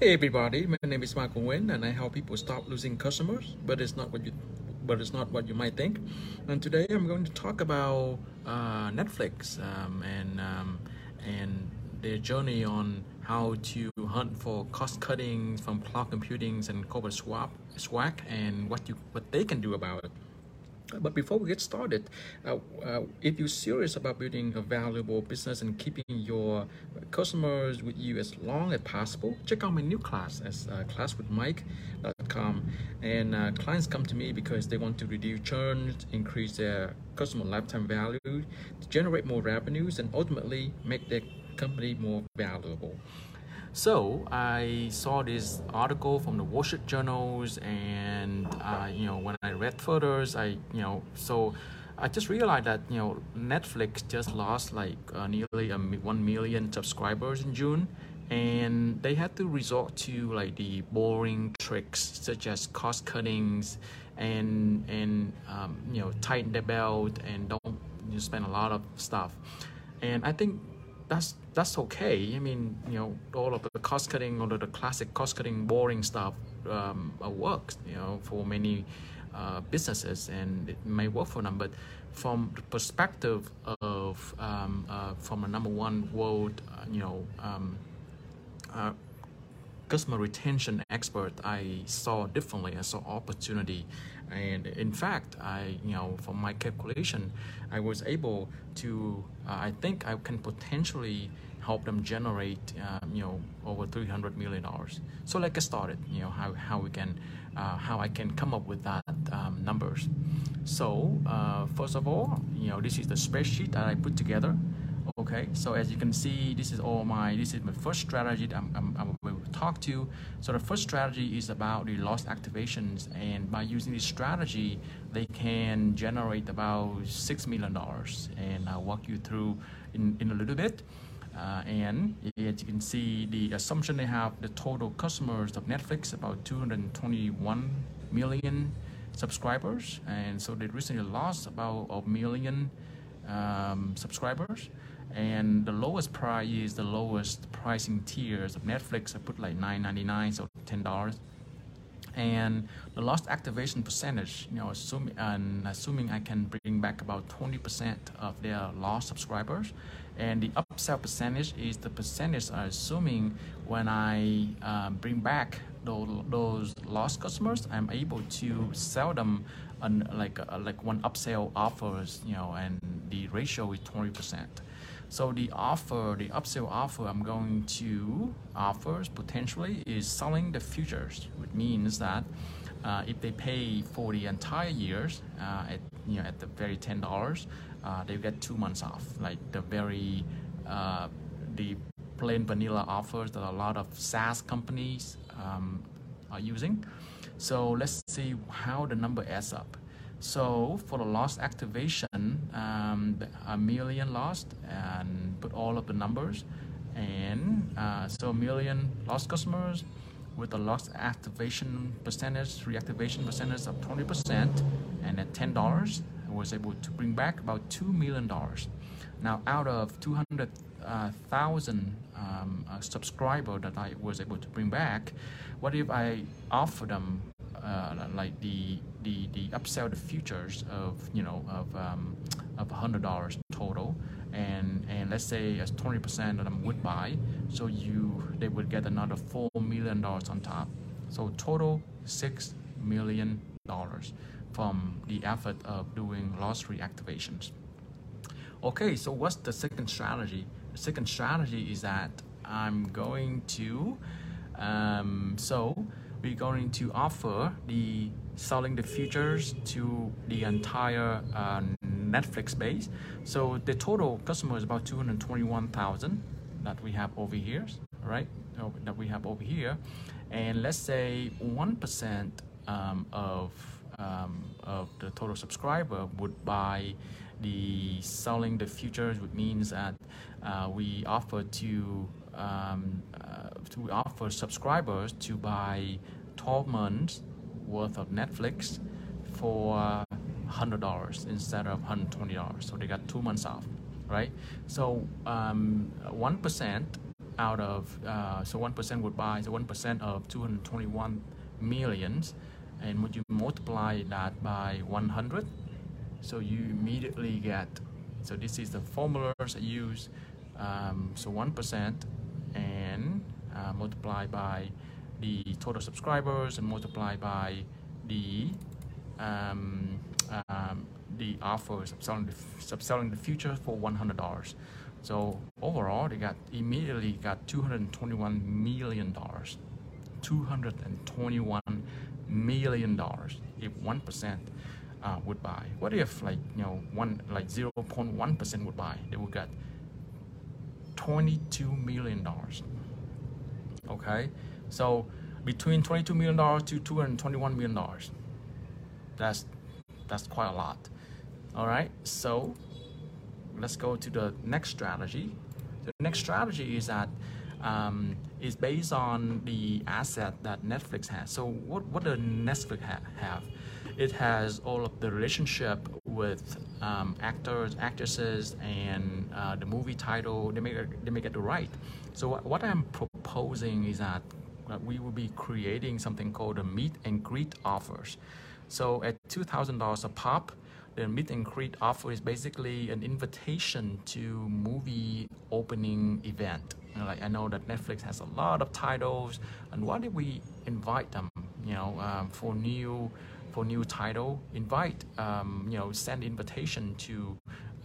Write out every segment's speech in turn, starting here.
Hey everybody, my name is Michael Nguyen and I help people stop losing customers, but it's not what you but it's not what you might think. And today I'm going to talk about uh, Netflix um, and um, and their journey on how to hunt for cost cutting from cloud computing and corporate swap swag and what you what they can do about it. But before we get started, uh, uh, if you're serious about building a valuable business and keeping your customers with you as long as possible, check out my new class as uh, classwithmike.com. And uh, clients come to me because they want to reduce churn, increase their customer lifetime value, to generate more revenues, and ultimately make their company more valuable. So I saw this article from the Wall Street journals, and uh, you know when I read further, I you know so I just realized that you know Netflix just lost like uh, nearly a one million subscribers in June, and they had to resort to like the boring tricks such as cost cuttings and and um, you know tighten the belt and don't you know, spend a lot of stuff, and I think that's that's okay. I mean, you know, all of the cost cutting, all of the classic cost cutting, boring stuff um, uh, works. You know, for many uh, businesses, and it may work for them. But from the perspective of um, uh, from a number one world, uh, you know, um, uh, customer retention expert, I saw differently. I saw opportunity, and in fact, I you know from my calculation, I was able to. Uh, I think I can potentially help them generate um, you know over 300 million dollars. So let's get started. You know how how we can uh, how I can come up with that um, numbers. So uh, first of all, you know this is the spreadsheet that I put together okay so as you can see this is all my this is my first strategy I'm, I'm, I'm talk to so the first strategy is about the lost activations and by using this strategy they can generate about six million dollars. And I'll walk you through in, in a little bit. Uh, and as you can see the assumption they have the total customers of Netflix about 221 million subscribers. And so they recently lost about a million um, subscribers and the lowest price is the lowest pricing tiers of Netflix. I put like $9.99, so $10. And the lost activation percentage, you know, assuming, and assuming I can bring back about 20% of their lost subscribers. And the upsell percentage is the percentage I'm assuming when I uh, bring back those, those lost customers, I'm able to sell them on like uh, like one upsell offers, you know, and the ratio is 20%. So the offer, the upsell offer I'm going to offer potentially is selling the futures, which means that uh, if they pay for the entire years uh, at you know at the very ten dollars, uh, they get two months off. Like the very uh, the plain vanilla offers that a lot of SaaS companies um, are using. So let's see how the number adds up. So for the lost activation, um, a million lost and put all of the numbers. And uh, so a million lost customers with a lost activation percentage, reactivation percentage of 20%. And at $10, I was able to bring back about $2 million. Now out of 200,000 uh, um, uh, subscriber that I was able to bring back, what if I offer them like the the the upsell the futures of you know of um, of hundred dollars total, and and let's say as twenty percent of them would buy, so you they would get another four million dollars on top, so total six million dollars from the effort of doing loss reactivations. Okay, so what's the second strategy? The second strategy is that I'm going to um, so we're going to offer the selling the futures to the entire uh, Netflix base. So the total customer is about 221,000 that we have over here, right? That we have over here, and let's say one percent um, of um, of the total subscriber would buy the selling the futures, which means that uh, we offer to um, uh, to offer subscribers to buy 12 months worth of Netflix for $100 instead of $120. So they got two months off, right? So um, 1% out of uh, so one percent would buy so one percent of 221 millions, and would you multiply that by 100, so you immediately get. So this is the formulas I use. Um, so one percent and uh, multiply by the total subscribers and multiply by the um, um, the offers of selling the, selling the future for $100. So overall, they got immediately got 221 million dollars. 221 million dollars if one percent uh, would buy. What if like you know one like 0.1 percent would buy? They would get 22 million dollars. Okay, so between 22 million dollars to 221 million dollars. That's that's quite a lot. All right, so let's go to the next strategy. The next strategy is that um, is based on the asset that Netflix has. So what what does Netflix ha- have? It has all of the relationship with um, actors, actresses, and uh, the movie title. They make it, they make it right. So what, I'm proposing is that we will be creating something called a meet and greet offers. So at two thousand dollars a pop, the meet and greet offer is basically an invitation to movie opening event. You know, like I know that Netflix has a lot of titles, and why did we invite them? You know, um, for new for new title, invite um, you know send invitation to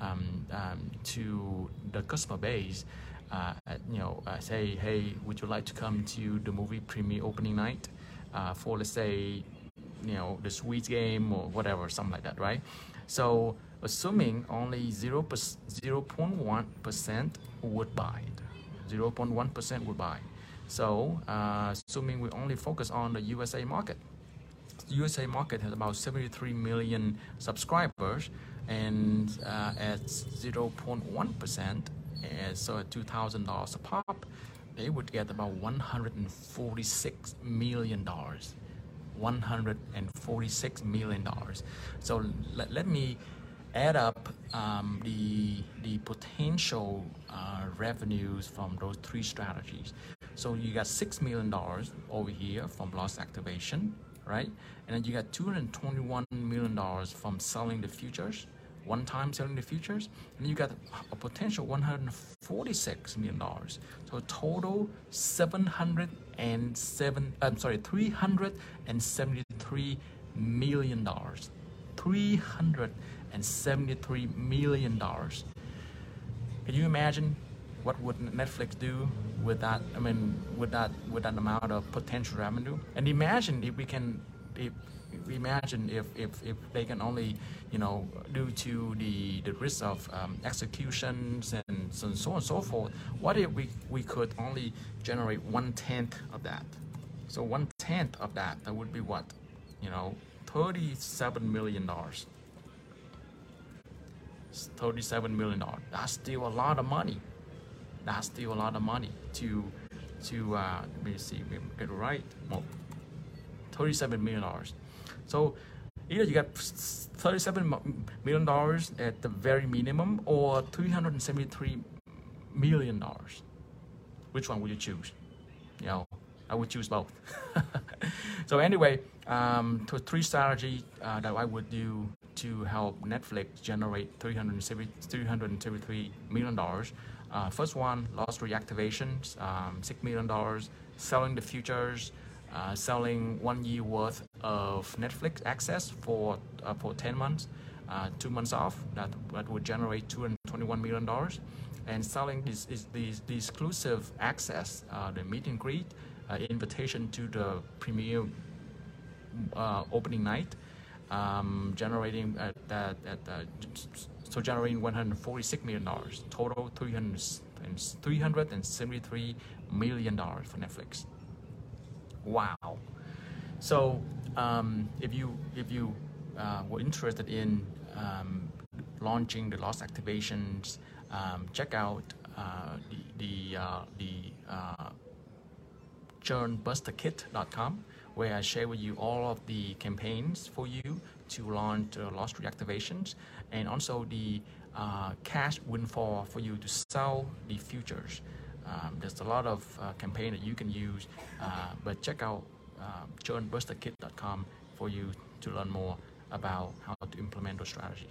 um, um to the customer base. Uh, you know, uh, say, hey, would you like to come to the movie premiere opening night uh, for let's say you know the Squid Game or whatever, something like that, right? So assuming only 0 0.1 percent would buy it, 0.1 percent would buy. So uh, assuming we only focus on the USA market, USA market has about 73 million subscribers, and uh, at 0.1 percent, so at $2,000 a pop, they would get about 146 million dollars 146 million dollars. So let, let me add up um, the the potential uh, revenues from those three strategies. So you got six million dollars over here from loss activation, right? And then you got 221 million dollars from selling the futures one time selling the futures, and you got a potential 146 million dollars. So total 707. I'm sorry, 373 million dollars. 373 million dollars. Can you imagine what would Netflix do with that? I mean, with that with that amount of potential revenue? And imagine if we can, if imagine if, if, if they can only, you know, due to the, the risk of um, executions and so, and so on and so forth, what if we, we could only generate one tenth of that? So one tenth of that, that would be what? You know, $37 million. $37 million. That's still a lot of money. That's still a lot of money to, to uh, let me see, get right. Well, $37 million. So either you got 37 million dollars at the very minimum or 373 million dollars. Which one would you choose? You know, I would choose both. so anyway, um, three strategy uh, that I would do to help Netflix generate 373 million dollars. Uh, first one, loss reactivations, um, six million dollars, selling the futures, uh, selling one year worth of Netflix access for uh, for 10 months, uh, two months off. That that would generate 221 million dollars, and selling this is the, the exclusive access, uh, the meet and greet, uh, invitation to the premiere opening night, um, generating at that at, so generating 146 million dollars total 300 373 million dollars for Netflix. Wow. So um, if you if you uh, were interested in um, launching the loss activations, um, check out uh, the the uh, the uh, churnbusterkit.com where I share with you all of the campaigns for you to launch uh, loss reactivations and also the uh, cash windfall for you to sell the futures Um, there's a lot of uh, campaign that you can use, uh, but check out uh, churnbusterkit.com for you to learn more about how to implement those strategies.